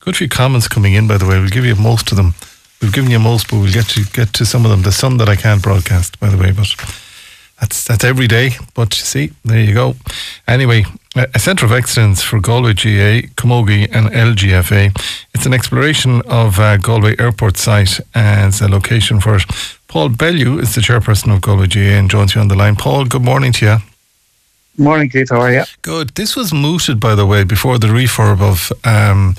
Good few comments coming in, by the way. We'll give you most of them. We've given you most, but we'll get to get to some of them. There's some that I can't broadcast, by the way, but that's that's every day. But you see, there you go. Anyway, a centre of excellence for Galway GAA, Camogie, and LGFA. It's an exploration of uh, Galway Airport site as a location for it. Paul Bellew is the chairperson of Galway GAA and joins you on the line. Paul, good morning to you. Morning, Keith. How are you? Good. This was mooted, by the way, before the refurb of um,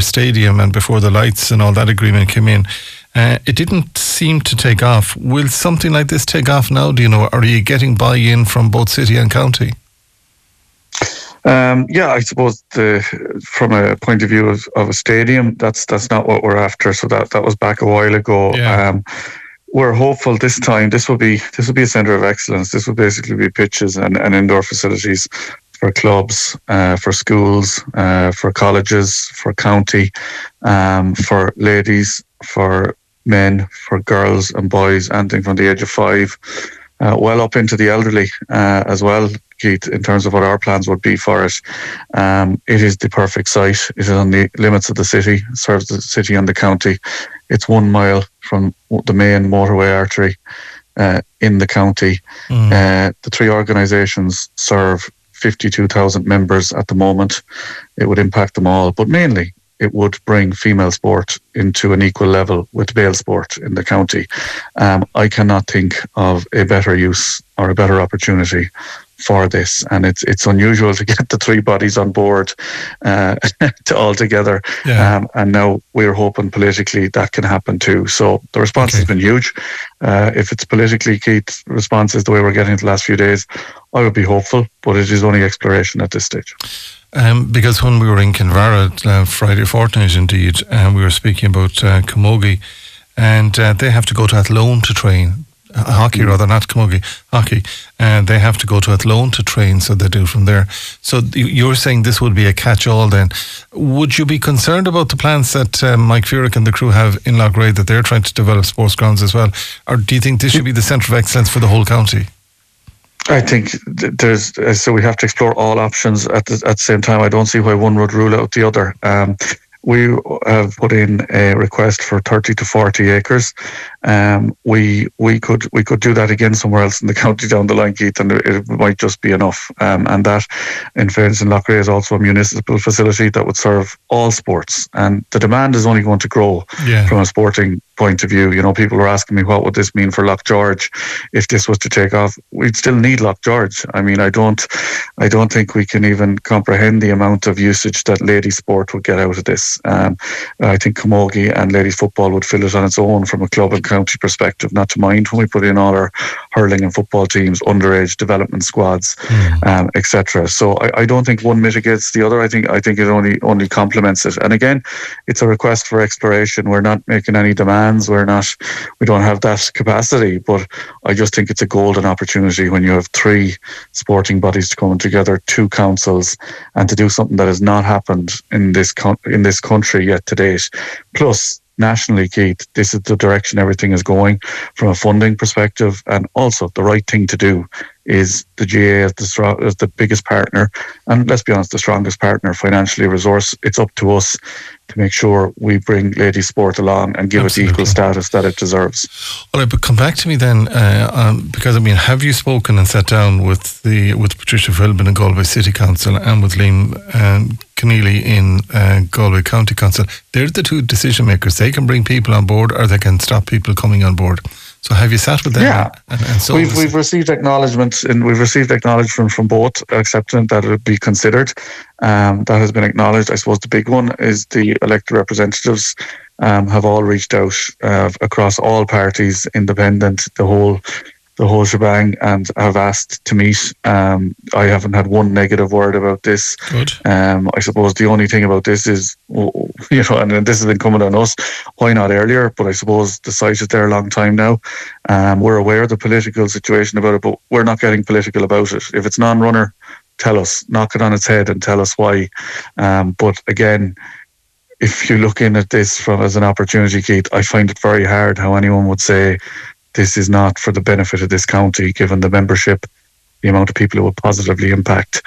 Stadium and before the lights and all that agreement came in. Uh, it didn't seem to take off. Will something like this take off now? Do you know? Are you getting buy-in from both city and county? Um, yeah, I suppose the, from a point of view of, of, a stadium, that's that's not what we're after. So that that was back a while ago. Yeah. Um, we're hopeful this time. This will be this will be a centre of excellence. This will basically be pitches and, and indoor facilities for clubs, uh, for schools, uh, for colleges, for county, um, for ladies, for men, for girls and boys, anything from the age of five, uh, well up into the elderly uh, as well. Keith, in terms of what our plans would be for it, um, it is the perfect site. It is on the limits of the city, serves the city and the county. It's one mile from the main motorway artery uh, in the county. Mm. Uh, the three organisations serve 52,000 members at the moment. It would impact them all, but mainly it would bring female sport into an equal level with male sport in the county. Um, I cannot think of a better use or a better opportunity for this, and it's it's unusual to get the three bodies on board uh, to all together. Yeah. Um, and now we're hoping politically that can happen too. So the response okay. has been huge. Uh, if it's politically, Keith, response is the way we're getting it the last few days, I would be hopeful, but it is only exploration at this stage. Um, because when we were in Kinvara uh, Friday fortnight, indeed, um, we were speaking about uh, Camogie, and uh, they have to go to Athlone to train hockey mm. rather, not camogie, hockey. And they have to go to Athlone to train, so they do from there. So you're saying this would be a catch-all then. Would you be concerned about the plans that um, Mike Furyk and the crew have in Loughrea that they're trying to develop sports grounds as well? Or do you think this should be the centre of excellence for the whole county? I think there's so we have to explore all options at the, at the same time. I don't see why one would rule out the other. Um, we have put in a request for 30 to 40 acres. Um, we we could we could do that again somewhere else in the county down the line, Keith, and it might just be enough. Um, and that, in fairness, in Loughrea is also a municipal facility that would serve all sports, and the demand is only going to grow yeah. from a sporting point of view. You know, people are asking me what would this mean for Lough George if this was to take off. We'd still need Lough George. I mean, I don't, I don't think we can even comprehend the amount of usage that ladies sport would get out of this. Um, I think Camogie and ladies football would fill it on its own from a club and county perspective. Not to mind when we put in all our hurling and football teams, underage development squads, mm. um, etc. So I, I don't think one mitigates the other. I think I think it only only complements it. And again, it's a request for exploration. We're not making any demands. We're not, we don't have that capacity. But I just think it's a golden opportunity when you have three sporting bodies to come together, two councils, and to do something that has not happened in this in this country yet to date. Plus, nationally, Keith, this is the direction everything is going from a funding perspective, and also the right thing to do is the GAA as the as the biggest partner, and let's be honest, the strongest partner financially resource. It's up to us to make sure we bring ladies sport along and give Absolutely. it the equal status that it deserves. All right, but come back to me then, uh, um, because I mean, have you spoken and sat down with the with Patricia Philbin in Galway City Council and with Liam um, Conneally in uh, Galway County Council? They're the two decision makers. They can bring people on board, or they can stop people coming on board. So have you sat with them? Yeah, and, and so we've we've received acknowledgement and we've received acknowledgement from both accepting that it would be considered. Um, that has been acknowledged. I suppose the big one is the elected representatives um, have all reached out uh, across all parties, independent, the whole the whole shebang and have asked to meet. Um, I haven't had one negative word about this. Good. Um, I suppose the only thing about this is, you know, and this has been coming on us. Why not earlier? But I suppose the site is there a long time now. Um, we're aware of the political situation about it, but we're not getting political about it. If it's non-runner, tell us, knock it on its head, and tell us why. Um, but again. If you're looking at this from as an opportunity, Keith, I find it very hard how anyone would say this is not for the benefit of this county, given the membership, the amount of people it will positively impact.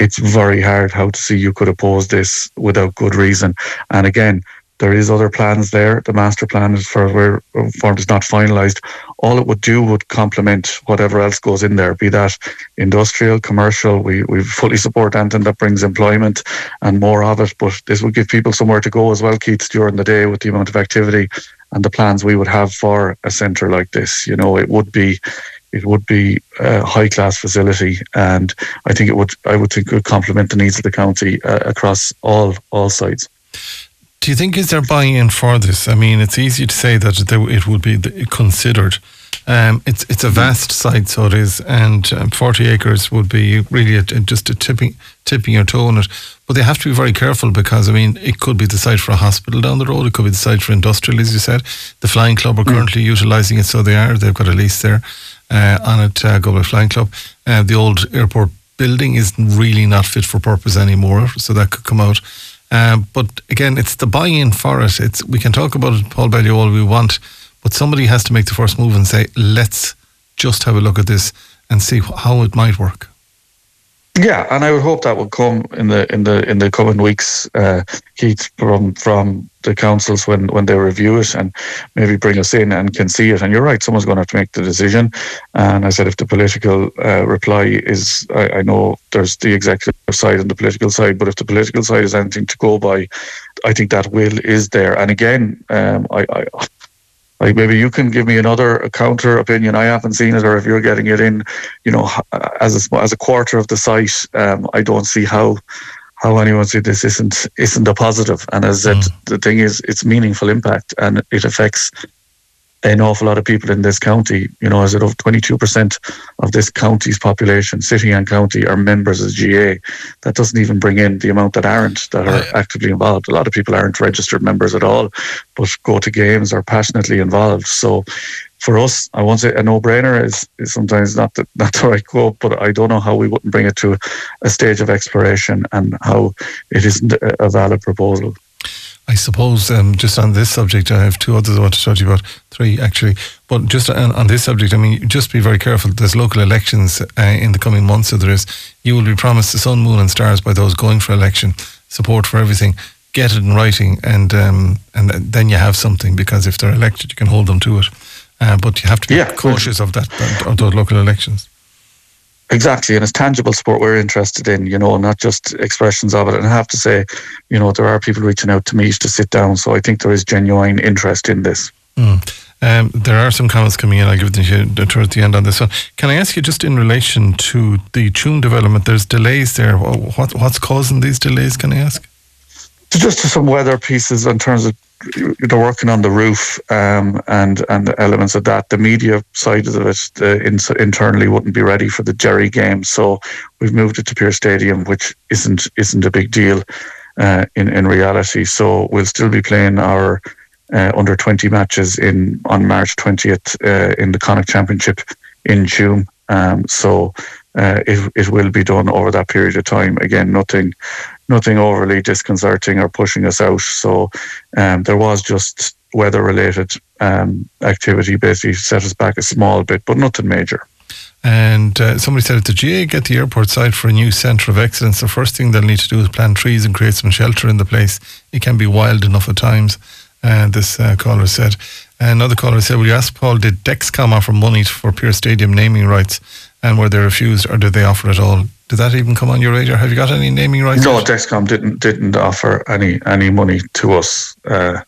it's very hard how to see you could oppose this without good reason. And again, there is other plans there. The master plan is for where form is not finalised. All it would do would complement whatever else goes in there, be that industrial, commercial. We we fully support anything that brings employment and more of it. But this would give people somewhere to go as well, Keith, during the day with the amount of activity and the plans we would have for a centre like this. You know, it would be it would be a high class facility, and I think it would I would think it would complement the needs of the county uh, across all all sides. Do you think is there buy-in for this? I mean, it's easy to say that it would be considered. Um, it's it's a vast site, so it is, and um, forty acres would be really a, just a tipping tipping your toe on it. But they have to be very careful because I mean, it could be the site for a hospital down the road. It could be the site for industrial, as you said. The flying club are mm. currently mm. utilising it, so they are. They've got a lease there uh, on it. Uh, Galway Flying Club. Uh, the old airport building is really not fit for purpose anymore, so that could come out. Um, but again, it's the buy-in for it. It's we can talk about it, Paul Bellew, all we want, but somebody has to make the first move and say, let's just have a look at this and see how it might work. Yeah, and I would hope that would come in the in the in the coming weeks, uh, Keith, from from the councils when when they review it and maybe bring us in and can see it. And you're right, someone's going to have to make the decision. And I said, if the political uh, reply is, I, I, know there's the executive side and the political side, but if the political side is anything to go by, I think that will is there. And again, um, I, I like maybe you can give me another counter opinion. I haven't seen it, or if you're getting it in, you know, as a, as a quarter of the site, um, I don't see how how anyone see this isn't isn't a positive. And as mm. it, the thing is, it's meaningful impact, and it affects an awful lot of people in this county. You know, as it over 22% of this county's population, city and county, are members of GAA. That doesn't even bring in the amount that aren't, that are actively involved. A lot of people aren't registered members at all, but go to games, are passionately involved. So for us, I won't say a no-brainer is, is sometimes not the, not the right quote, but I don't know how we wouldn't bring it to a stage of exploration and how it isn't a valid proposal. I suppose um, just on this subject, I have two others I want to talk to you about, three actually. But just on, on this subject, I mean, just be very careful. There's local elections uh, in the coming months, so there is. You will be promised the sun, moon, and stars by those going for election, support for everything. Get it in writing, and um, and then you have something. Because if they're elected, you can hold them to it. Uh, but you have to be yeah, cautious of that of those local elections. Exactly, and it's tangible sport we're interested in, you know, not just expressions of it. And I have to say, you know, there are people reaching out to me to sit down, so I think there is genuine interest in this. Mm. Um, there are some comments coming in. I'll give them to you towards the end on this one. Can I ask you just in relation to the Tuam development? There's delays there. What, what's causing these delays? Can I ask? Just some weather pieces in terms of they're working on the roof um, and and elements of that. The media side of it the in, internally wouldn't be ready for the Jerry game, so we've moved it to Pearse Stadium, which isn't isn't a big deal uh, in in reality. So we'll still be playing our uh, under twenty matches in on March twentieth uh, in the Connacht Championship in June. Um, so uh, it it will be done over that period of time. Again, nothing nothing overly disconcerting or pushing us out. So um, there was just weather related um, activity basically set us back a small bit, but nothing major. And uh, somebody said if the GAA get the airport site for a new centre of excellence, the first thing they'll need to do is plant trees and create some shelter in the place. It can be wild enough at times. Uh, this uh, caller said. Another caller said, Will you ask Paul, did Dexcom offer money for Pearse Stadium naming rights? And were they refused or did they offer it all? Did that even come on your radar? Have you got any naming rights? No, Dexcom didn't didn't offer any any money to us uh,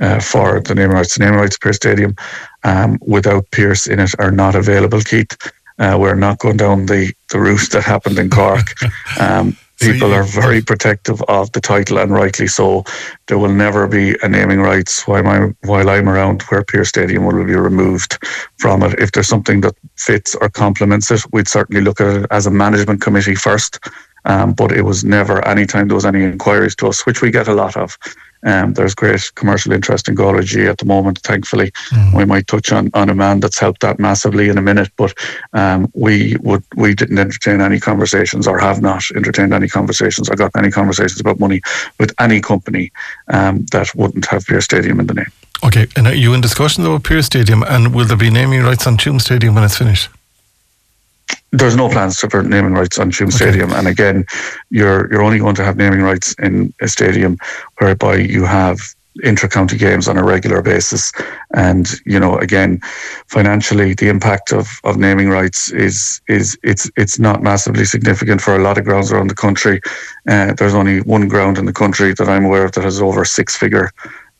uh, for the naming rights. The naming rights Pearse Stadium um, without Pearse in it are not available, Keith. Uh, we're not going down the, the route that happened in Cork. Um, people are very protective of the title, and rightly so. There will never be a naming rights while I'm while I'm around where Pearse Stadium will be removed from it. If there's something that fits or complements it, we'd certainly look at it as a management committee first. Um, but it was never any time there was any inquiries to us, which we get a lot of. Um, there's great commercial interest in Galway at the moment, thankfully. Mm. We might touch on, on a man that's helped that massively in a minute, but um, we would we didn't entertain any conversations or have not entertained any conversations or got any conversations about money with any company um, that wouldn't have Pearse Stadium in the name. Okay, and are you in discussions about Pearse Stadium and will there be naming rights on Tuam Stadium when it's finished? There's no plans for naming rights on Tuam okay. Stadium, and again, you're you're only going to have naming rights in a stadium whereby you have intra-county games on a regular basis. And you know, again, financially, the impact of, of naming rights is is it's it's not massively significant for a lot of grounds around the country. Uh, there's only one ground in the country that I'm aware of that has over six-figure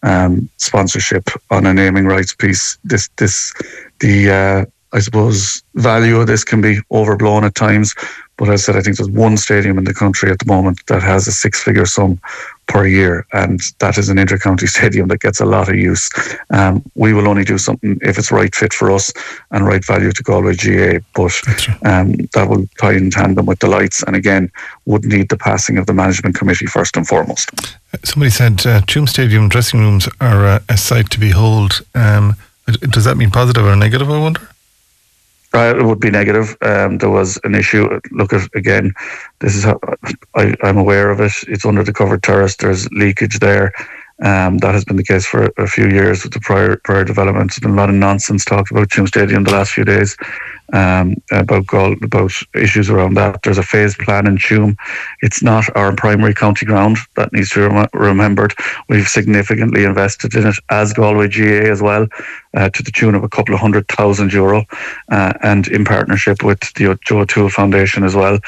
um, sponsorship on a naming rights piece. This this the uh, I suppose value of this can be overblown at times, but as I said, I think there's one stadium in the country at the moment that has a six figure sum per year, and that is an inter-county stadium that gets a lot of use. Um, we will only do something if it's right fit for us and right value to Galway GAA, but um, that will tie in tandem with the lights, and again, would need the passing of the management committee first and foremost. Somebody said uh, Tuam Stadium dressing rooms are uh, a sight to behold. Um, does that mean positive or negative? I wonder. It would be negative. Um, there was an issue. Look at again. This is how I, am aware of it. It's under the covered terrace. There's leakage there. Um, that has been the case for a few years with the prior prior developments. There's been a lot of nonsense talked about Tuam Stadium the last few days um, about about issues around that. There's a phase plan in Tuam. It's not our primary county ground. That needs to be rem- remembered. We've significantly invested in it as Galway GAA as well, uh, to the tune of a couple of hundred thousand euro, uh, and in partnership with the Joe O'Toole Foundation as well.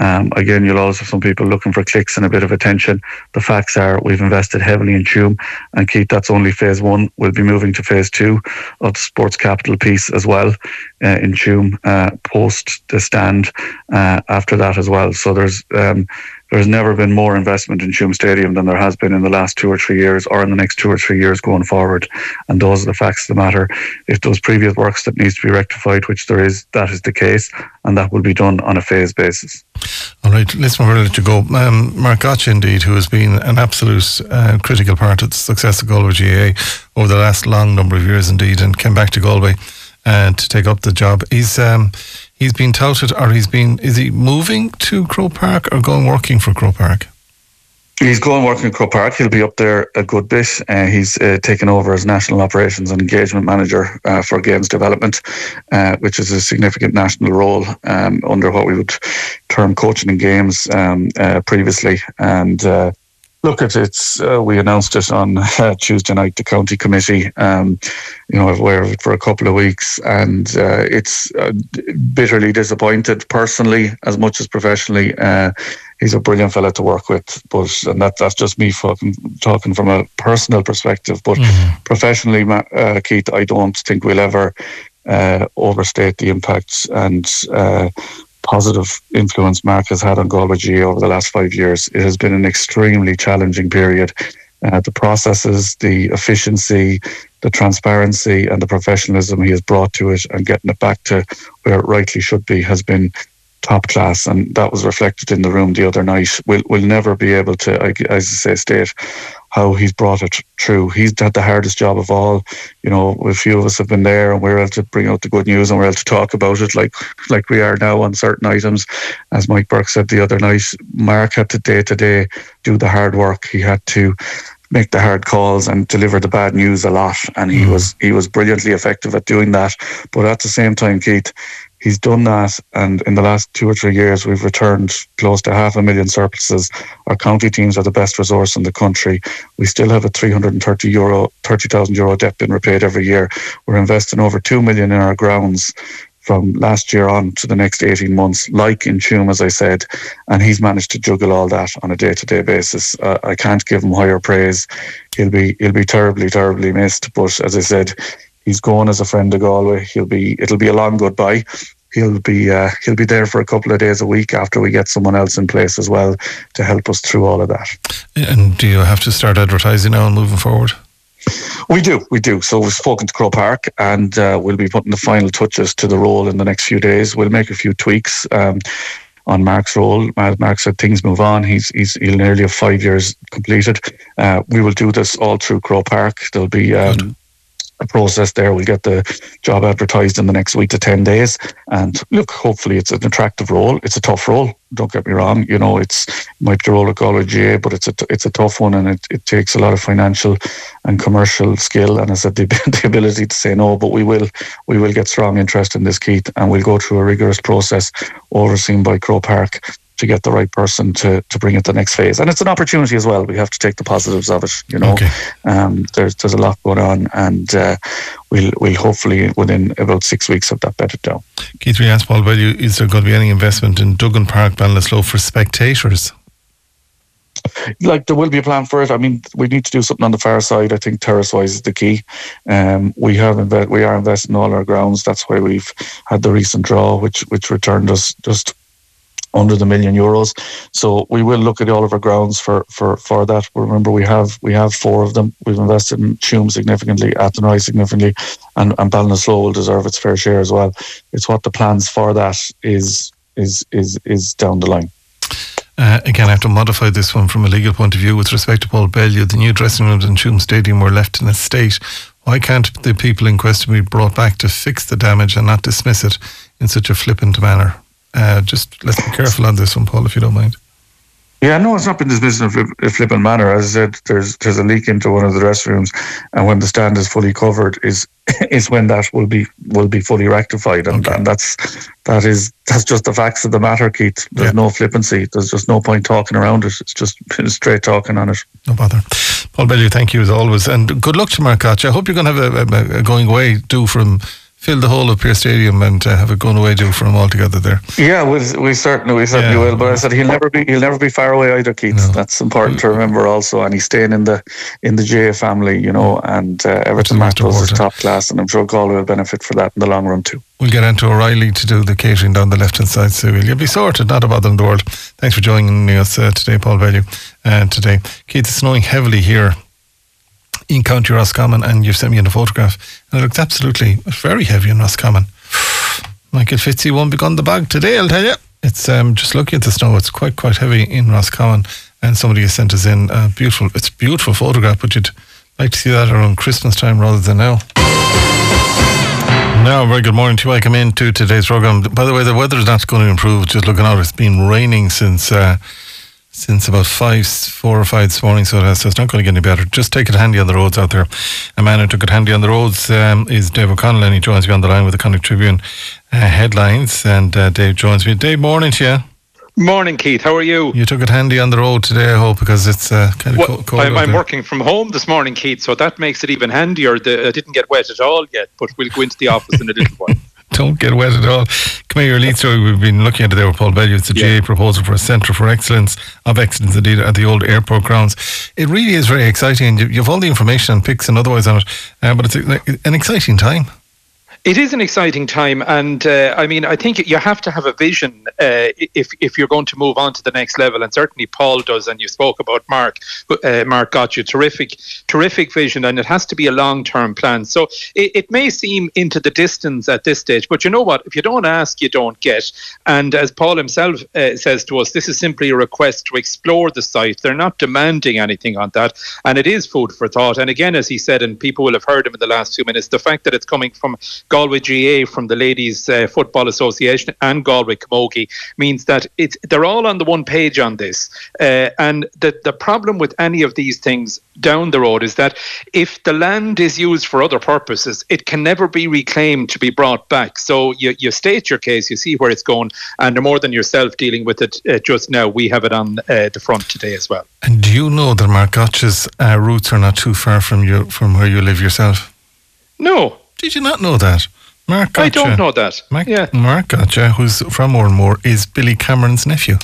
Um, again, you'll always have some people looking for clicks and a bit of attention. The facts are we've invested heavily in Tuam, and Keith, that's only phase one. We'll be moving to phase two of the sports capital piece as well uh, in Tuam uh, post the stand uh, after that as well. So there's um, there's never been more investment in Tuam Stadium than there has been in the last two or three years or in the next two or three years going forward. And those are the facts of the matter. If those previous works that needs to be rectified, which there is, that is the case, and that will be done on a phase basis. All right, listen, we're let you go. Um, Mark Gottsche, indeed, who has been an absolute uh, critical part of the success of Galway GAA over the last long number of years, indeed, and came back to Galway uh, to take up the job. He's um, he's been touted, or he's been is he moving to Croke Park or going working for Croke Park? He's going working at Croke Park. He'll be up there a good bit. Uh, he's uh, taken over as National Operations and Engagement Manager uh, for Games Development, uh, which is a significant national role um, under what we would term coaching in games um, uh, previously. And uh, Look, at it's uh, we announced it on uh, Tuesday night. The county committee, um, you know, aware of it for a couple of weeks, and uh, it's uh, bitterly disappointed personally as much as professionally. Uh, he's a brilliant fella to work with, but and that that's just me fucking talking from a personal perspective. But mm-hmm. professionally, uh, Keith, I don't think we'll ever overstate the impacts and positive influence Mark has had on Galway GAA over the last five years. It has been an extremely challenging period. Uh, the processes, the efficiency, the transparency, and the professionalism he has brought to it and getting it back to where it rightly should be has been top class, and that was reflected in the room the other night. We'll, we'll never be able to, as I say, state how he's brought it through. He's had the hardest job of all. You know, a few of us have been there, and we're able to bring out the good news, and we're able to talk about it like like we are now on certain items. As Mike Burke said the other night, Mark had to day to day do the hard work. He had to make the hard calls and deliver the bad news a lot and he mm. was he was brilliantly effective at doing that but at the same time Keith he's done that. And in the last two or three years, we've returned close to half a million surpluses. Our county teams are the best resource in the country. We still have a 330 euro, 30,000 euro debt being repaid every year. We're investing over 2 million in our grounds from last year on to the next 18 months, like in Tuam, as I said, and he's managed to juggle all that on a day-to-day basis. Uh, I can't give him higher praise. He'll be he'll be terribly, terribly missed. But as I said, he's going as a friend of Galway. He'll be it'll be a long goodbye. He'll be uh, he'll be there for a couple of days a week after we get someone else in place as well to help us through all of that. And do you have to start advertising now and moving forward? We do, we do. So we've spoken to Croke Park, and uh, we'll be putting the final touches to the role in the next few days. We'll make a few tweaks. Um, on Mark's role. Mark said things move on. He's he's he'll nearly have five years completed. Uh, we will do this all through Croke Park. There'll be um, process there. We'll get the job advertised in the next week to 10 days. And look, hopefully it's an attractive role. It's a tough role. Don't get me wrong. You know, it's it might be a role at GAA, but it's a it's a tough one, and it, it takes a lot of financial and commercial skill, and I said, the, the ability to say no. But we will we will get strong interest in this, Keith, and we'll go through a rigorous process overseen by Croke Park to get the right person to, to bring it to the next phase. And it's an opportunity as well. We have to take the positives of it. You know, Okay. um, there's there's a lot going on, and uh, we'll we'll hopefully within about six weeks have that bedded down. Keith, we asked Paul Bellew, is there going to be any investment in Duggan Park, Ballinasloe for spectators? Like there will be a plan for it. I mean, we need to do something on the far side. I think terrace wise is the key. Um, we have inve- we are investing all our grounds. That's why we've had the recent draw, which which returned us just under the million euros. So we will look at all of our grounds for for for that. Remember, we have we have four of them. We've invested in Tuam significantly, Athenry significantly, and and Ballinasloe will deserve its fair share as well. It's what the plans for that is is is is down the line. Uh, again, I have to modify this one from a legal point of view with respect to Paul Bellew. The new dressing rooms in Tuam Stadium were left in a state. Why can't the people in question be brought back to fix the damage and not dismiss it in such a flippant manner? Uh, just let's be careful on this one, Paul, if you don't mind. Yeah, no, it's not been dismissed in a, flip, flippant manner. As I said, there's there's a leak into one of the restrooms, and when the stand is fully covered, is is when that will be will be fully rectified, and, Okay. and that's that is that's just the facts of the matter, Keith. There's Yeah. no flippancy. There's just no point talking around it. It's just straight talking on it. No bother. Paul Bellew, thank you as always. And good luck to Mark Gottsche. I hope you're going to have a, a, a going away do from fill the whole of Pearse Stadium and uh, have a going away do from all together there. Yeah, we we certainly we certainly Yeah. will. But I said he'll never be he'll never be far away either, Keith. No. That's important to remember also. And he's staying in the in the GAA family, you know, and uh, everything the Matt most is top class, and I'm sure Galway will benefit for that in the long run too. We'll get into O'Reilly to do the catering down the left hand side, so you'll be sorted, not a bother in the world. Thanks for joining us uh, today, Paul Bellew. Uh, today, Keith, it's snowing heavily here in County Roscommon, and you've sent me in a photograph, and it looks absolutely very heavy in Roscommon. Michael Fitzy won't be on the bag today, I'll tell you. It's um, just looking at the snow, it's quite, quite heavy in Roscommon, and somebody has sent us in a beautiful, it's a beautiful photograph, but you'd like to see that around Christmas time rather than now. Now, very good morning to you. Welcome into today's program. By the way, the weather is not going to improve. Just looking out, it's been raining since uh, since about five, four or five this morning, so, it has, so it's not going to get any better. Just take it handy on the roads out there. A man who took it handy on the roads um, is Dave O'Connell, and he joins me on the line with the Connacht Tribune uh, headlines. And uh, Dave joins me. Dave, morning to you. Morning, Keith. How are you? You took it handy on the road today, I hope, because it's uh, kind of Well, co- cold. I'm, I'm working from home this morning, Keith, so that makes it even handier. The, I didn't get wet at all yet, but we'll go into the office in a little while. Don't get wet at all. Come here, your lead story. We've been looking at it there with Paul Bellew. It's a Yeah. GAA proposal for a centre for excellence, of excellence indeed, at the old airport grounds. It really is very exciting. And you, you have all the information and pics and otherwise on it, uh, but it's an exciting time. It is an exciting time, and uh, I mean, I think you have to have a vision uh, if if you're going to move on to the next level, and certainly Paul does. And you spoke about Mark. Uh, Mark got you terrific, terrific vision, and it has to be a long-term plan. So it, it may seem into the distance at this stage, but you know what? If you don't ask, you don't get. And as Paul himself uh, says to us, this is simply a request to explore the site. They're not demanding anything on that, and it is food for thought. And again, as he said, and people will have heard him in the last two minutes, the fact that it's coming from Galway GAA, from the Ladies uh, Football Association, and Galway Camogie means that it's they're all on the one page on this. Uh, and the the problem with any of these things down the road is that if the land is used for other purposes, it can never be reclaimed to be brought back. So you, you state your case, you see where it's going, and more than yourself dealing with it uh, just now, we have it on uh, the front today as well. And do you know that Mark Gottsche's uh, roots are not too far from you, from where you live yourself? No, Did you not know that? Mark I don't know that. Mark, yeah, Mark Gottsche, who's from Oranmore, is Billy Cameron's nephew.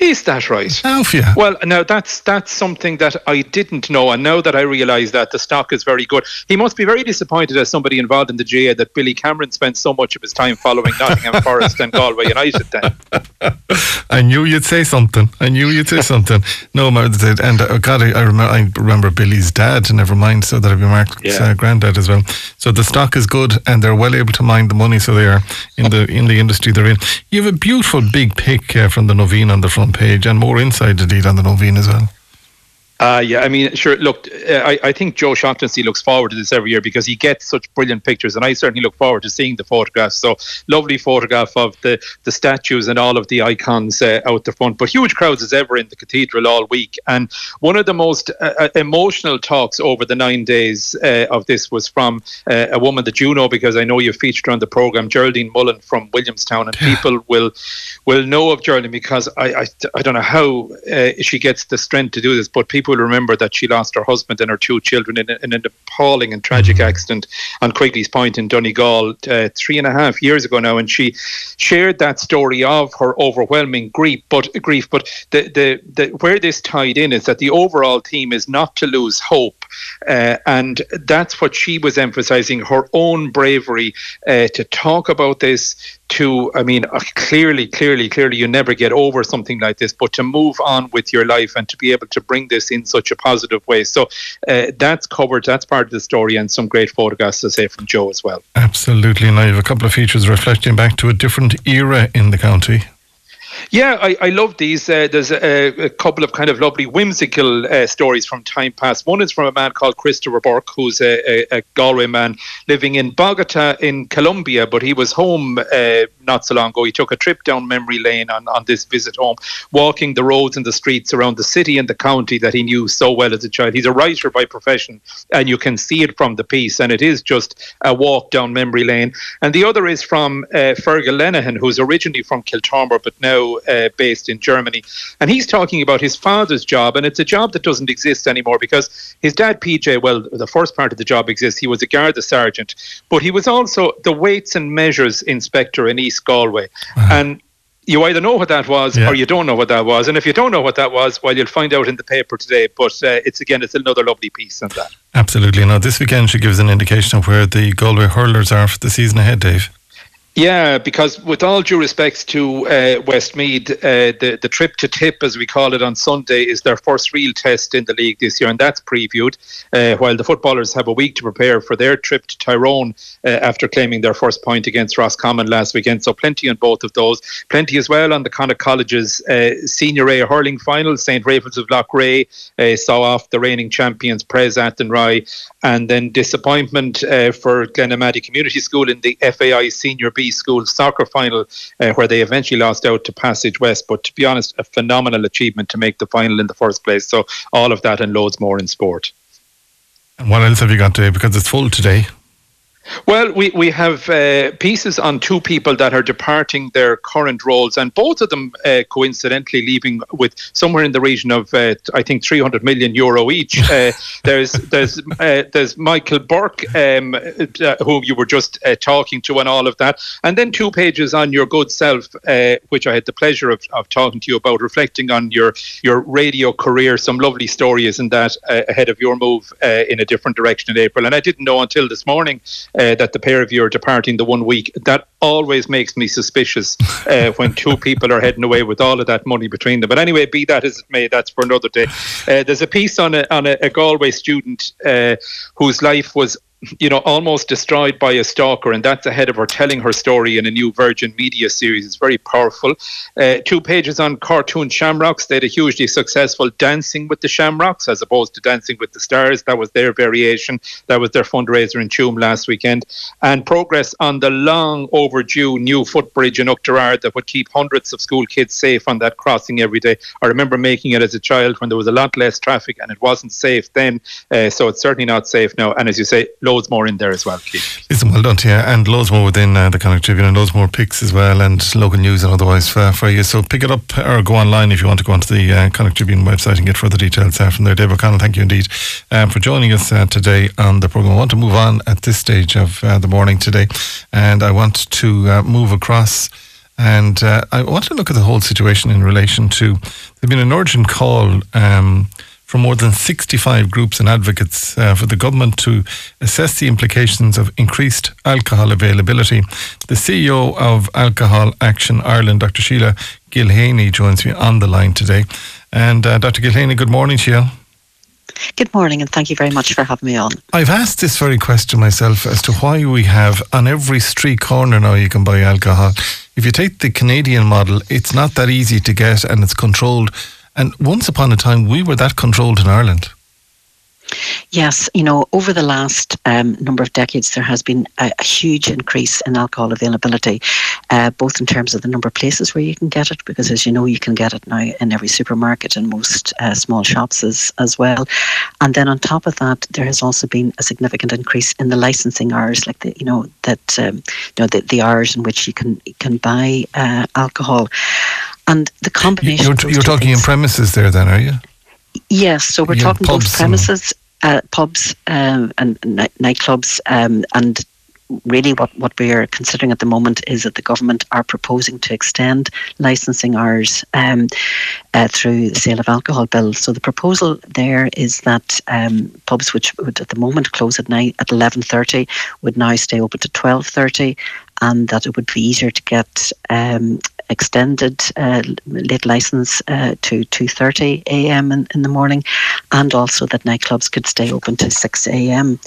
Is that right? You. Well, now that's that's something that I didn't know, and now that I realise that the stock is very good, he must be very disappointed as somebody involved in the GAA that Billy Cameron spent so much of his time following Nottingham Forest and Galway United. Then, I knew you'd say something. I knew you'd say something. No, and uh, God, I, I remember. I remember Billy's dad. Never mind. So that'd be Mark's Yeah. uh, granddad as well. So the stock is good, and they're well able to mind the money. So they are in the in the industry they're in. You have a beautiful big pic uh, from the Novena on the front page, and more inside indeed on the Novena as well. Uh, yeah, I mean, sure. Look, uh, I, I think Joe Shaughnessy looks forward to this every year because he gets such brilliant pictures, and I certainly look forward to seeing the photographs. So, lovely photograph of the, the statues and all of the icons uh, out the front, but huge crowds as ever in the cathedral all week. And one of the most uh, uh emotional talks over the nine days uh, of this was from uh, a woman that you know because I know you featured on the program, Geraldine Mullen from Williamstown, and people will will know of Geraldine because I I, I don't know how she gets the strength to do this, but people will remember that she lost her husband and her two children in, in an appalling and tragic mm-hmm. accident on Quigley's Point in Donegal uh, three and a half years ago now, and she shared that story of her overwhelming grief. But grief, but the, the, the where this tied in is that the overall theme is not to lose hope, uh, and that's what she was emphasising her own bravery uh, to talk about this, to, I mean, uh, clearly, clearly, clearly, you never get over something like this, but to move on with your life and to be able to bring this in such a positive way. So uh, that's covered, that's part of the story, and some great photographs to say from Joe as well. Absolutely. And I have a couple of features reflecting back to a different era in the county. Yeah, I, I love these. Uh, there's a, a, couple of kind of lovely whimsical uh, stories from time past. One is from a man called Christopher Burke, who's a, a, a Galway man living in Bogota in Colombia, but he was home uh, not so long ago. He took a trip down memory lane on, on this visit home, walking the roads and the streets around the city and the county that he knew so well as a child. He's a writer by profession, and you can see it from the piece, and it is just a walk down memory lane. And the other is from uh, Fergal Lenihan, who's originally from Kiltormer, but now uh, based in Germany. And he's talking about his father's job, and it's a job that doesn't exist anymore because his dad, PJ, well, the first part of the job exists. He was a Garda sergeant, but he was also the weights and measures inspector in East Galway. Uh-huh. And you either know what that was yeah. or you don't know what that was. And if you don't know what that was, well, you'll find out in the paper today. But uh, it's again, it's another lovely piece on that. Absolutely. Now, this weekend should give us an indication of where the Galway hurlers are for the season ahead, Dave. Yeah, because with all due respects to uh, Westmeath, uh, the the trip to Tip, as we call it on Sunday, is their first real test in the league this year, and that's previewed. Uh, while the footballers have a week to prepare for their trip to Tyrone uh, after claiming their first point against Roscommon last weekend, so plenty on both of those. Plenty as well on the Connacht College's uh, Senior A hurling final. St Raphael's of Loughrea uh, saw off the reigning champions Pres Athenry, and then disappointment for Glenamaddy Community School in the FAI Senior B School soccer final, uh, where they eventually lost out to Passage West. But to be honest, a phenomenal achievement to make the final in the first place. So all of that and loads more in sport. And what else have you got today? Because it's full today. Well, we, we have uh, pieces on two people that are departing their current roles, and both of them uh, coincidentally leaving with somewhere in the region of, uh, I think, 300 million euro each. Uh, there's there's uh, there's Michael Burke, um, uh, whom you were just talking to, and all of that, and then two pages on your good self, which I had the pleasure of, of talking to you about, reflecting on your your radio career. Some lovely stories in that ahead of your move in a different direction in April, and I didn't know until this morning uh, that the pair of you are departing the one week. That always makes me suspicious uh, when two people are heading away with all of that money between them. But anyway, be that as it may, that's for another day. Uh, there's a piece on a on a, a Galway student uh, whose life was you know, almost destroyed by a stalker, and that's ahead of her telling her story in a new Virgin Media series. It's very powerful. Uh, two pages on Cortoon Shamrocks. They had a hugely successful Dancing with the Shamrocks as opposed to Dancing with the Stars. That was their variation. That was their fundraiser in Tuam last weekend. And progress on the long overdue new footbridge in Oughterard that would keep hundreds of school kids safe on that crossing every day. I remember making it as a child when there was a lot less traffic and it wasn't safe then. Uh, so it's certainly not safe now. And as you say, loads more in there as well, Keith. Listen, well done to you, and loads more within uh, the Connacht Tribune, and loads more picks as well, and local news and otherwise for, for you. So pick it up or go online if you want to go onto the uh, Connacht Tribune website and get further details uh, from there. Dave O'Connell, thank you indeed um, for joining us uh, today on the programme. I want to move on at this stage of uh, the morning today, and I want to uh, move across. And I want to look at the whole situation in relation to there's been an urgent call um, from more than 65 groups and advocates uh, for the government to assess the implications of increased alcohol availability. The CEO of Alcohol Action Ireland, Dr. Sheila Gilheany, joins me on the line today. And uh, Dr. Gilheany, good morning to you. Good morning, and thank you very much for having me on. I've asked this very question myself as to why we have on every street corner now you can buy alcohol. If you take the Canadian model, it's not that easy to get and it's controlled And once upon a time, we were that controlled in Ireland. Yes, you know, over the last um, number of decades, there has been a, a huge increase in alcohol availability, uh, both in terms of the number of places where you can get it, because as you know, you can get it now in every supermarket and most uh, small shops as, as well. And then on top of that, there has also been a significant increase in the licensing hours, like the you know that um, you know the, the hours in which you can can buy uh, alcohol, and the combination. You're, you're talking things, in premises there, then, are you? Yes, so we're Yeah, talking both premises, uh, pubs, um, and night- nightclubs, um, and really what, what we are considering at the moment is that the government are proposing to extend licensing hours um, uh, through the sale of alcohol bills. So the proposal there is that um, pubs which would at the moment close at night at eleven thirty would now stay open to twelve thirty, and that it would be easier to get um, extended uh, late license uh, to 2.30 a.m. In, in the morning and also that nightclubs could stay open to 6 a.m.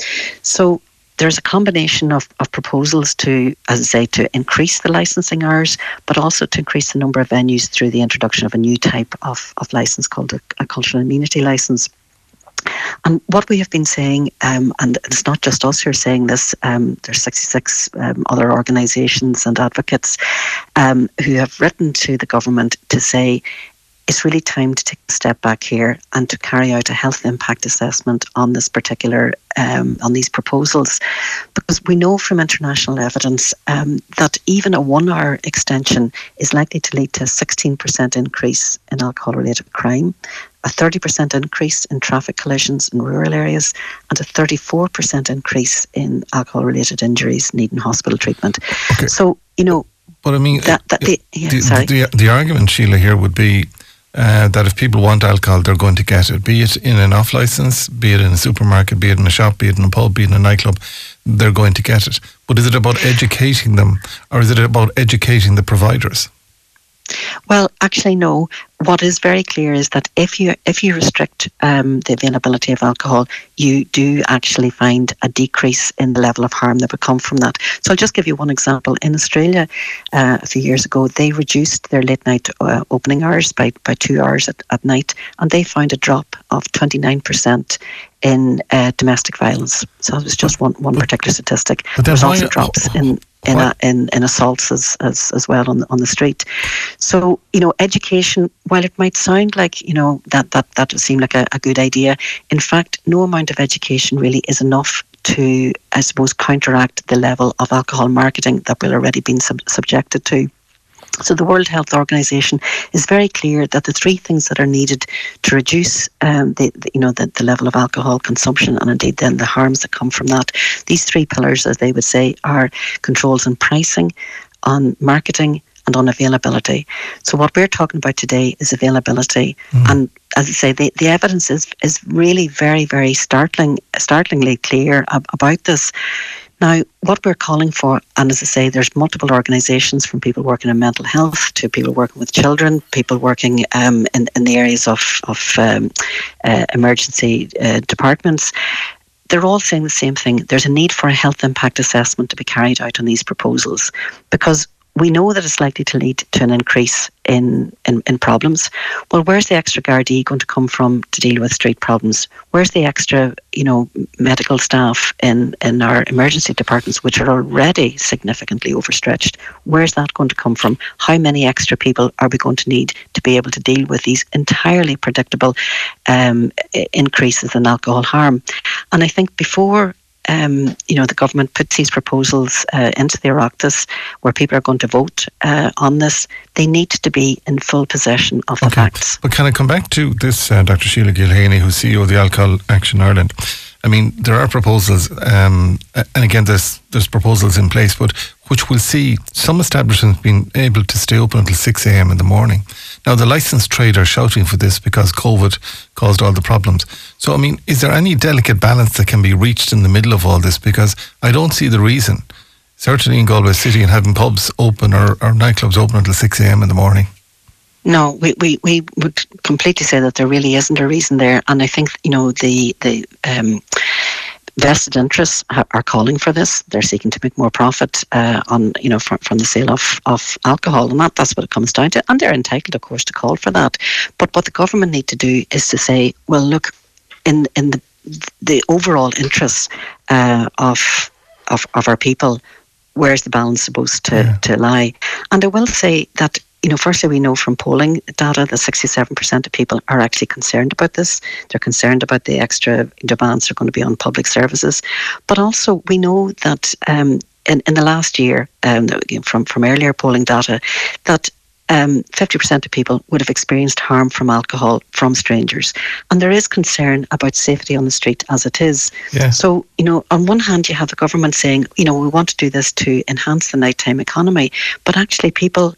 So there's a combination of, of proposals to, as I say, to increase the licensing hours, but also to increase the number of venues through the introduction of a new type of, of license called a, a cultural amenity license. And what we have been saying, um, and it's not just us who are saying this, um, there's 66 um, other organisations and advocates um, who have written to the government to say it's really time to take a step back here and to carry out a health impact assessment on this particular um, on these proposals, because we know from international evidence um, that even a one-hour extension is likely to lead to a 16% increase in alcohol-related crime, a 30% increase in traffic collisions in rural areas, and a 34% increase in alcohol-related injuries needing hospital treatment. Okay. So you know But I mean, that, that the, yeah, the, the, the argument, Sheila, here would be uh, that if people want alcohol, they're going to get it, be it in an off license, be it in a supermarket, be it in a shop, be it in a pub, be it in a nightclub, they're going to get it. But is it about educating them or is it about educating the providers? Well, actually, no. What is very clear is that if you if you restrict um, the availability of alcohol, you do actually find a decrease in the level of harm that would come from that. So I'll just give you one example. In Australia, uh, a few years ago, they reduced their late night uh, opening hours by, by two hours at, at night, and they found a drop of twenty nine percent in uh, domestic violence. So it was just one, one particular statistic. But There's also drops in in, uh, in in assaults as, as as well on the, on the street. So you know, education, while it might sound like you know that that that would seem like a, a good idea, in fact, no amount of education really is enough to, I suppose, counteract the level of alcohol marketing that we're already being sub- subjected to. So the World Health Organization is very clear that the three things that are needed to reduce um, the, the you know the, the level of alcohol consumption and indeed then the harms that come from that, these three pillars, as they would say, are controls on pricing, on marketing, and on availability. So what we're talking about today is availability, and as I say, the, the evidence is is really very very startling, startlingly clear ab- about this. Now, what we're calling for, and as I say, there's multiple organisations from people working in mental health to people working with children, people working um, in, in the areas of, of um, uh, emergency uh, departments. They're all saying the same thing. There's a need for a health impact assessment to be carried out on these proposals because we know that it's likely to lead to an increase in, in, in problems. Well, where's the extra Gardaí going to come from to deal with street problems? Where's the extra, you know, medical staff in, in our emergency departments, which are already significantly overstretched? Where's that going to come from? How many extra people are we going to need to be able to deal with these entirely predictable um, increases in alcohol harm? And I think before um, you know, the government puts these proposals uh, into the Oireachtas where people are going to vote uh, on this, they need to be in full possession of the facts. But can I come back to this, uh, Dr. Sheila Gilheany, who's CEO of the Alcohol Action Ireland? I mean, there are proposals, um, and again, there's there's proposals in place, but which will see some establishments being able to stay open until 6 a.m. in the morning. Now, the licensed trade are shouting for this because COVID caused all the problems. So, I mean, is there any delicate balance that can be reached in the middle of all this? Because I don't see the reason, certainly in Galway City, and having pubs open or, or nightclubs open until 6 a.m. in the morning. No, we, we, we would completely say that there really isn't a reason there. And I think, you know, the, the um, vested interests are calling for this. They're seeking to make more profit uh, on, you know, from, from the sale of, of alcohol, and that, that's what it comes down to. And they're entitled, of course, to call for that. But what the government need to do is to say, well, look, in in the the overall interests uh, of, of of our people, where's the balance supposed to, yeah. to lie? And I will say that you know, firstly, we know from polling data that 67% of people are actually concerned about this. They're concerned about the extra demands that are going to be on public services. But also, we know that um, in, in the last year, um, from, from earlier polling data, that um, 50% of people would have experienced harm from alcohol from strangers. And there is concern about safety on the street as it is. Yeah. So, you know, on one hand, you have the government saying, you know, we want to do this to enhance the nighttime economy, but actually people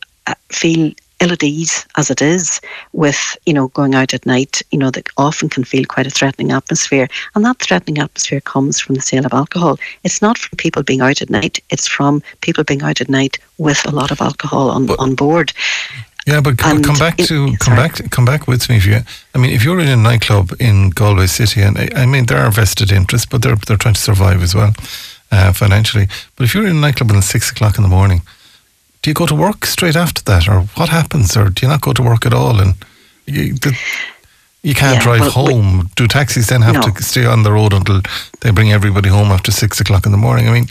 feel ill at ease as it is with you know going out at night you know that often can feel quite a threatening atmosphere and that threatening atmosphere comes from the sale of alcohol it's not from people being out at night it's from people being out at night with a lot of alcohol on, but, on board yeah, but come, come back to come back come back with me if you. I mean, if you're in a nightclub in Galway City, and I, I mean there are vested interests, but they're they're trying to survive as well uh, financially. But if you're in a nightclub at six o'clock in the morning, do you go to work straight after that, or what happens, or do you not go to work at all? And you, the, you can't yeah, drive home. We, do taxis then have no. to stay on the road until they bring everybody home after six o'clock in the morning? I mean,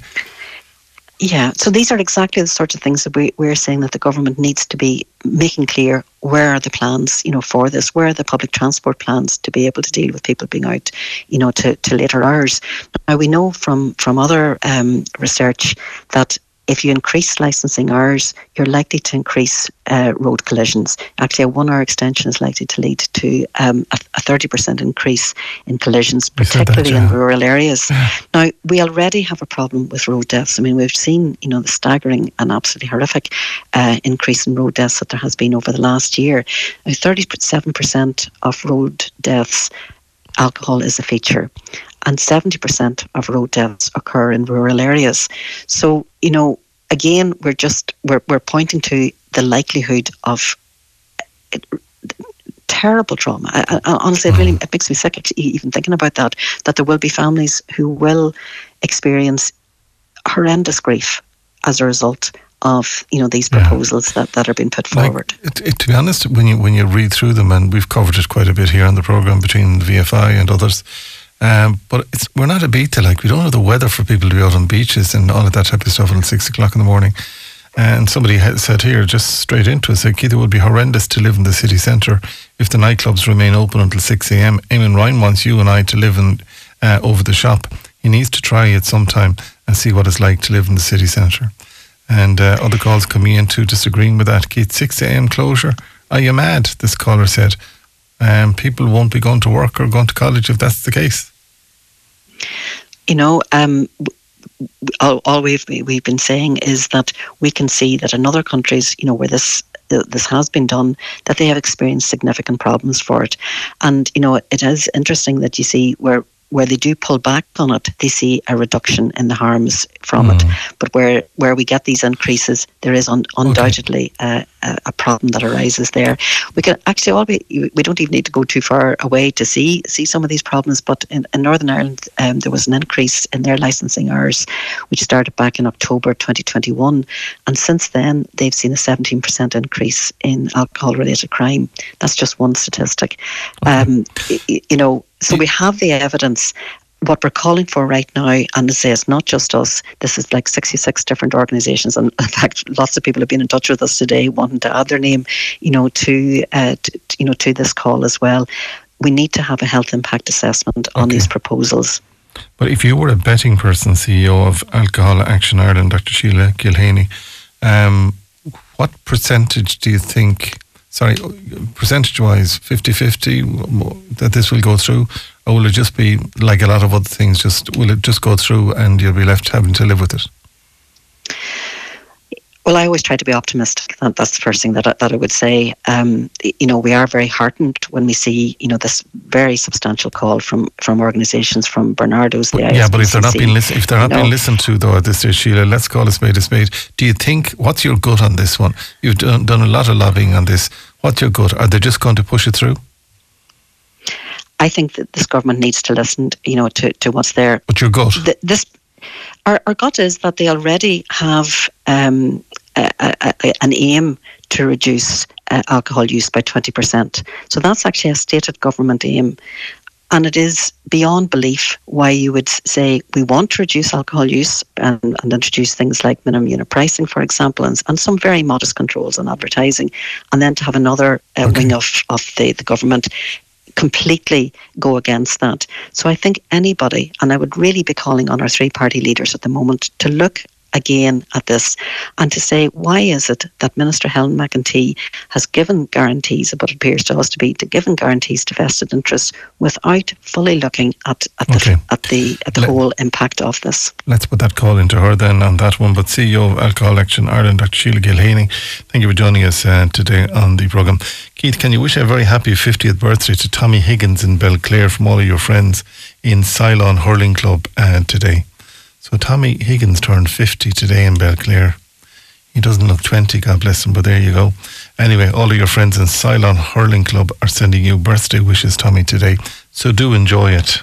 yeah, so these are exactly the sorts of things that we, we're saying that the government needs to be making clear where are the plans, you know, for this, where are the public transport plans to be able to deal with people being out, you know, to, to later hours. Now we know from from other um, research that if you increase licensing hours, you're likely to increase uh, road collisions. Actually, a one hour extension is likely to lead to um, a, a, 30% increase in collisions, particularly that, yeah. in rural areas. Yeah. Now, we already have a problem with road deaths. I mean, we've seen, you know, the staggering and absolutely horrific uh, increase in road deaths that there has been over the last year. Now, 37% of road deaths alcohol is a feature and 70% of road deaths occur in rural areas. So, you know, again, we're just we're, we're pointing to the likelihood of it, terrible trauma. I, I, honestly, it really mm. it makes me sick even thinking about that. That there will be families who will experience horrendous grief as a result of you know these proposals yeah. that, that are being put forward. Like, it, it, to be honest, when you when you read through them, and we've covered it quite a bit here on the program between the VFI and others, um, but we're not a beta, like we don't have the weather for people to be out on beaches and all of that type of stuff until six o'clock in the morning. And somebody said here, just straight into it, said, Keith, it would be horrendous to live in the city centre if the nightclubs remain open until 6 a.m. Eamon Ryan wants you and I to live in uh, over the shop. He needs to try it sometime and see what it's like to live in the city centre. And uh, other calls coming in too, disagreeing with that. Keith, 6 a.m. closure? Are you mad? This caller said um, people won't be going to work or going to college if that's the case. You know, um, all, all, we've we've been saying is that we can see that in other countries, you know, where this this has been done, that they have experienced significant problems for it, and you know, it is interesting that you see where where they do pull back on it, they see a reduction in the harms from mm. it. But where, where we get these increases, there is un, undoubtedly okay. a, a, problem that arises there. We can actually all be, we don't even need to go too far away to see see some of these problems. But in, in Northern Ireland, um, there was an increase in their licensing hours, which started back in October 2021, and since then they've seen a 17% increase in alcohol-related crime. That's just one statistic. Okay. Um, you know so we have the evidence. What we're calling for right now, and to say it's not just us, this is like 66 different organisations, and in fact, lots of people have been in touch with us today, wanting to add their name, you know, to, uh, to you know to this call as well. We need to have a health impact assessment on okay. these proposals. But if you were a betting person, CEO of Alcohol Action Ireland, Dr. Sheila Gilheany, um, what percentage do you think sorry, percentage wise, 50 50 that this will go through? Or will it just be like a lot of other things, just will it just go through and you'll be left having to live with it? Well, I always try to be optimistic. That's the first thing that I, that I would say. Um, you know, we are very heartened when we see you know this very substantial call from from organisations from Barnardos. The yeah, but if they're not being listened, if they're not being listened to though at this stage, Sheila, let's call a spade a spade. Do you think what's your gut on this one? You've done, done a lot of lobbying on this. What's your gut? Are they just going to push it through? I think that this government needs to listen, you know, to, to what's there. But your gut? The, this, our, our gut is that they already have um, a, a, a, an aim to reduce uh, alcohol use by 20%. So that's actually a stated government aim. And it is beyond belief why you would say we want to reduce alcohol use and, and introduce things like minimum unit pricing, for example, and, and some very modest controls on advertising, and then to have another uh, okay. wing of, of the, the government completely go against that. So I think anybody, and I would really be calling on our three party leaders at the moment to look again at this and to say why is it that Minister Helen McEntee has given guarantees, what appears to us to be to given guarantees to vested interests without fully looking at, at the okay. at the at the Let, whole impact of this. Let's put that call into her then on that one. But CEO of Alcohol Action Ireland, Dr. Sheila Gilheany, thank you for joining us uh, today on the programme. Keith, can you wish a very happy 50th birthday to Tommy Higgins in Belclare from all of your friends in Sylane Hurling Club uh, today? So Tommy Higgins turned 50 today in Belclare. He doesn't look 20, God bless him, but there you go. Anyway, all of your friends in Sylane Hurling Club are sending you birthday wishes, Tommy, today. So do enjoy it.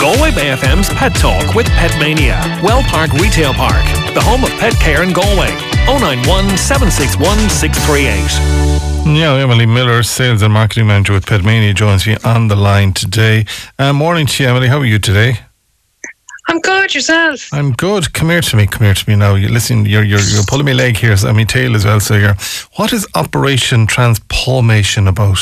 Galway Bay FM's Pet Talk with Pet Mania. Well Park Retail Park, the home of pet care in Galway. 091 761 638. Yeah, Emily Miller, Sales and Marketing Manager with Petmania, joins me on the line today. Uh, morning to you, Emily. How are you today? I'm good. Yourself? I'm good. Come here to me. Come here to me now. You listen. You're you're, you're pulling my leg here. So, I mean tail as well. So you're. What is Operation Transformation about?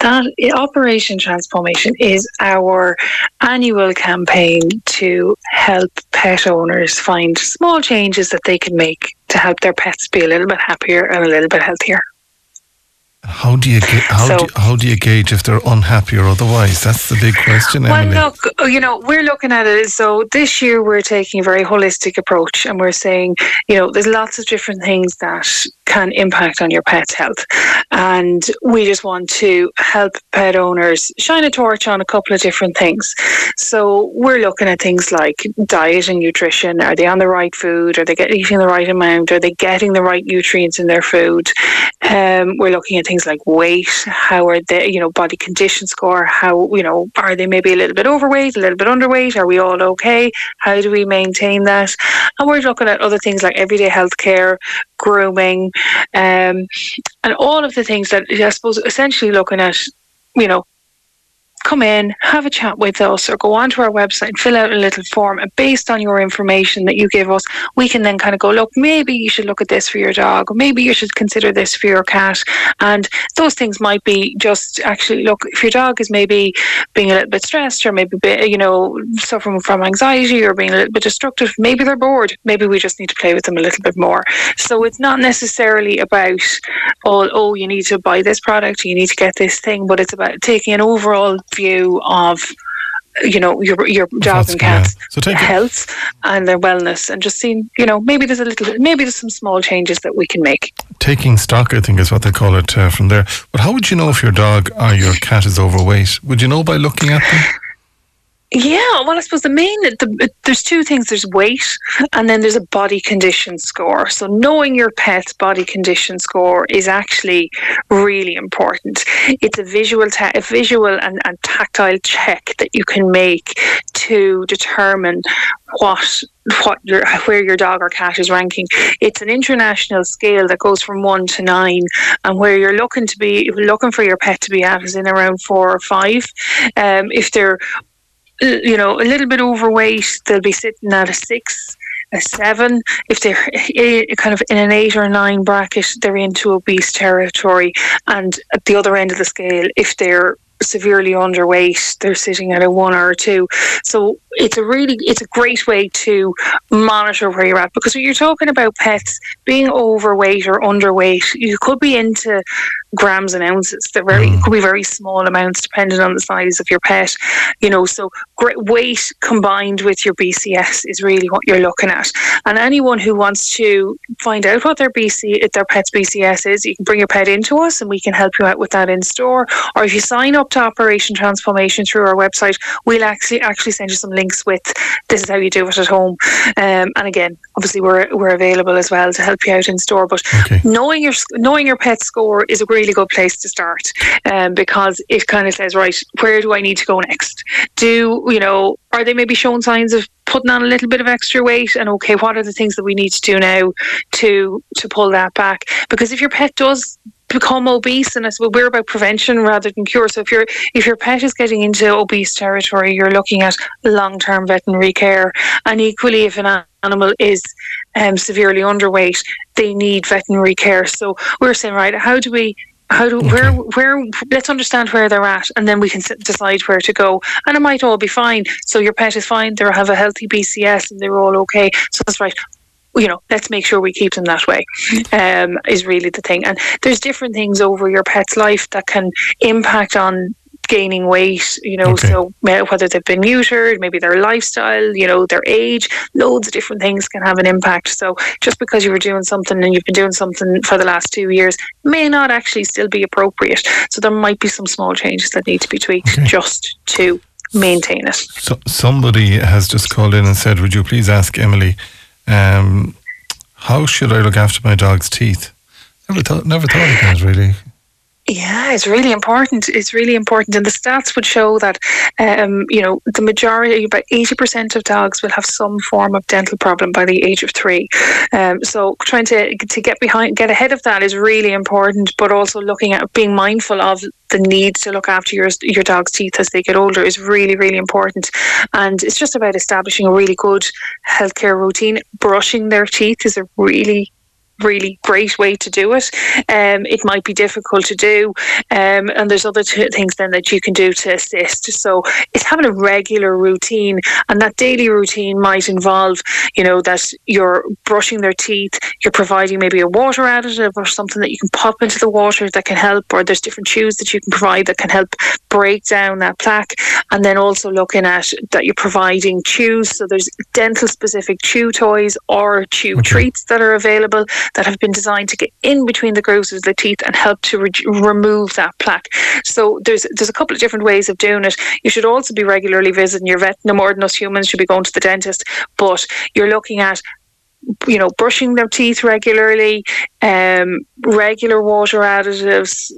That Operation Transformation is our annual campaign to help pet owners find small changes that they can make to help their pets be a little bit happier and a little bit healthier. How do you how so, do, how do you gauge if they're unhappy or otherwise? That's the big question, Emily. Well, look, uh, you know, we're looking at it. So this year we're taking a very holistic approach, and we're saying, you know, there's lots of different things that can impact on your pet's health, and we just want to help pet owners shine a torch on a couple of different things. So we're looking at things like diet and nutrition. Are they on the right food? Are they get, eating the right amount? Are they getting the right nutrients in their food? Um, we're looking at things like weight. How are the you know, body condition score? How, you know, are they maybe a little bit overweight, a little bit underweight? Are we all okay? How do we maintain that? And we're looking at other things like everyday health care, grooming, um, and all of the things that I suppose essentially looking at, you know, come in, have a chat with us, or go onto our website, fill out a little form, and based on your information that you give us, we can then kind of go, look, maybe you should look at this for your dog, or maybe you should consider this for your cat. And those things might be just actually, look, if your dog is maybe being a little bit stressed, or maybe, you know, suffering from anxiety, or being a little bit destructive, maybe they're bored. Maybe we just need to play with them a little bit more. So it's not necessarily about, oh, oh, you need to buy this product, you need to get this thing, but it's about taking an overall view of you know your your dogs and cats yeah. so health and their wellness and just seeing you know maybe there's a little maybe there's some small changes that we can make. Taking stock i think is what they call it uh, from there. But how would you know if your dog or your cat is overweight? Would you know by looking at them yeah, well, I suppose the main the, there's two things. There's weight, and then there's a body condition score. So knowing your pet's body condition score is actually really important. It's a visual, a visual and, and tactile check that you can make to determine what what your where your dog or cat is ranking. It's an international scale that goes from one to nine, and where you're looking to be looking for your pet to be at is in around four or five. Um, if they're you know, a little bit overweight, they'll be sitting at a six, a seven. If they're kind of in an eight or nine bracket, they're into obese territory. And at the other end of the scale, if they're severely underweight, they're sitting at a one or a two. So it's a really it's a great way to monitor where you're at because when you're talking about pets being overweight or underweight, you could be into grams and ounces. They're very mm. could be very small amounts depending on the size of your pet. You know, so great weight combined with your BCS is really what you're looking at. And anyone who wants to find out what their BC their pet's BCS is, you can bring your pet into us and we can help you out with that in store. Or if you sign up up to Operation Transformation through our website, we'll actually actually send you some links with this is how you do it at home. Um, and again, obviously we're we're available as well to help you out in store. But Okay. knowing your knowing your pet score is a really good place to start um, because it kind of says right where do I need to go next? Do you know are they maybe showing signs of putting on a little bit of extra weight? And okay, what are the things that we need to do now to to pull that back? Because if your pet does become obese and I suppose we're about prevention rather than cure. So if your if your pet is getting into obese territory, you're looking at long term veterinary care. And equally if an animal is um, severely underweight, they need veterinary care. So we're saying, right, how do we how do where where let's understand where they're at and then we can decide where to go and it might all be fine so your pet is fine they have a healthy bcs and they're all okay so that's right you know let's make sure we keep them that way um, is really the thing. And there's different things over your pet's life that can impact on gaining weight you know Okay. so whether they've been neutered maybe their lifestyle you know their age loads of different things can have an impact. So just because you were doing something and you've been doing something for the last two years may not actually still be appropriate. So there might be some small changes that need to be tweaked Okay. just to maintain it. So, somebody has just called in and said, "Would you please ask Emily, um, how should I look after my dog's teeth?" Never thought, never thought of that really. Yeah, it's really important. It's really important, and the stats would show that, um, you know, the majority, about eighty percent of dogs will have some form of dental problem by the age of three. Um, so trying to to get behind, get ahead of that is really important. But also looking at being mindful of the need to look after your your dog's teeth as they get older is really really important. And it's just about establishing a really good healthcare routine. Brushing their teeth is a really really great way to do it. Um, it might be difficult to do, um, and there's other t- things then that you can do to assist. So it's having a regular routine, and that daily routine might involve, you know, that you're brushing their teeth, you're providing maybe a water additive or something that you can pop into the water that can help, or there's different chews that you can provide that can help break down that plaque, and then also looking at that you're providing chews. So there's dental specific chew toys or chew Okay. treats that are available that have been designed to get in between the grooves of the teeth and help to re- remove that plaque. So there's there's a couple of different ways of doing it. You should also be regularly visiting your vet. No more than us humans should be going to the dentist, but you're looking at you know brushing their teeth regularly um regular water additives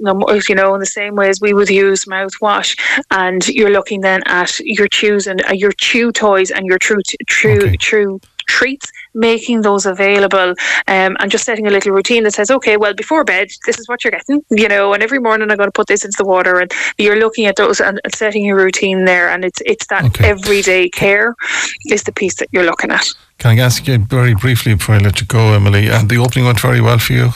you know in the same way as we would use mouthwash and you're looking then at your chews and uh, your chew toys and your true true Okay. true treats making those available um, and just setting a little routine that says okay well before bed this is what you're getting you know and every morning i'm going to put this into the water and you're looking at those and, and setting your routine there and it's it's that Okay. everyday care is the piece that you're looking at Can I ask you very briefly before I let you go, Emily? And the opening went very well for you.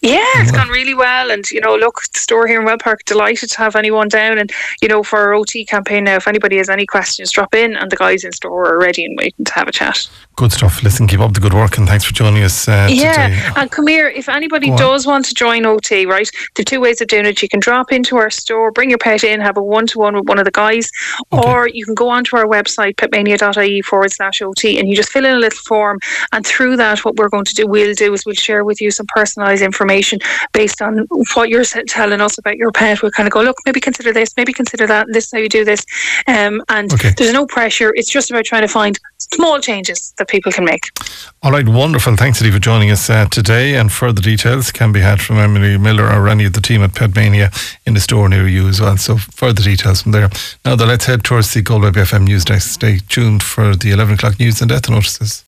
Yeah, it's gone really well. And, you know, look, the store here in Well Park, delighted to have anyone down. And, you know, for our OT campaign now, if anybody has any questions, drop in and the guys in store are ready and waiting to have a chat. Good stuff. Listen, keep up the good work, and thanks for joining us uh, yeah, today. and come here. If anybody Go on. does want to join OT, right, the two ways of doing it, you can drop into our store, bring your pet in, have a one to one with one of the guys, Okay. or you can go onto our website, petmania.ie forward slash OT, and you just fill in a little form. And through that, what we're going to do, we'll do is we'll share with you some personalised information based on what you're telling us about your pet. We'll kind of go, look, maybe consider this, maybe consider that, and this is how you do this. Um, and Okay. there's no pressure. It's just about trying to find small changes that people can make. All right, wonderful. Thanks, Eddie, for joining us uh, today. And further details can be had from Emily Miller or any of the team at Petmania in the store near you as well. So further details from there. Now, though, let's head towards the Galway Bay FM News desk. Stay tuned for the 11 o'clock news and death notices.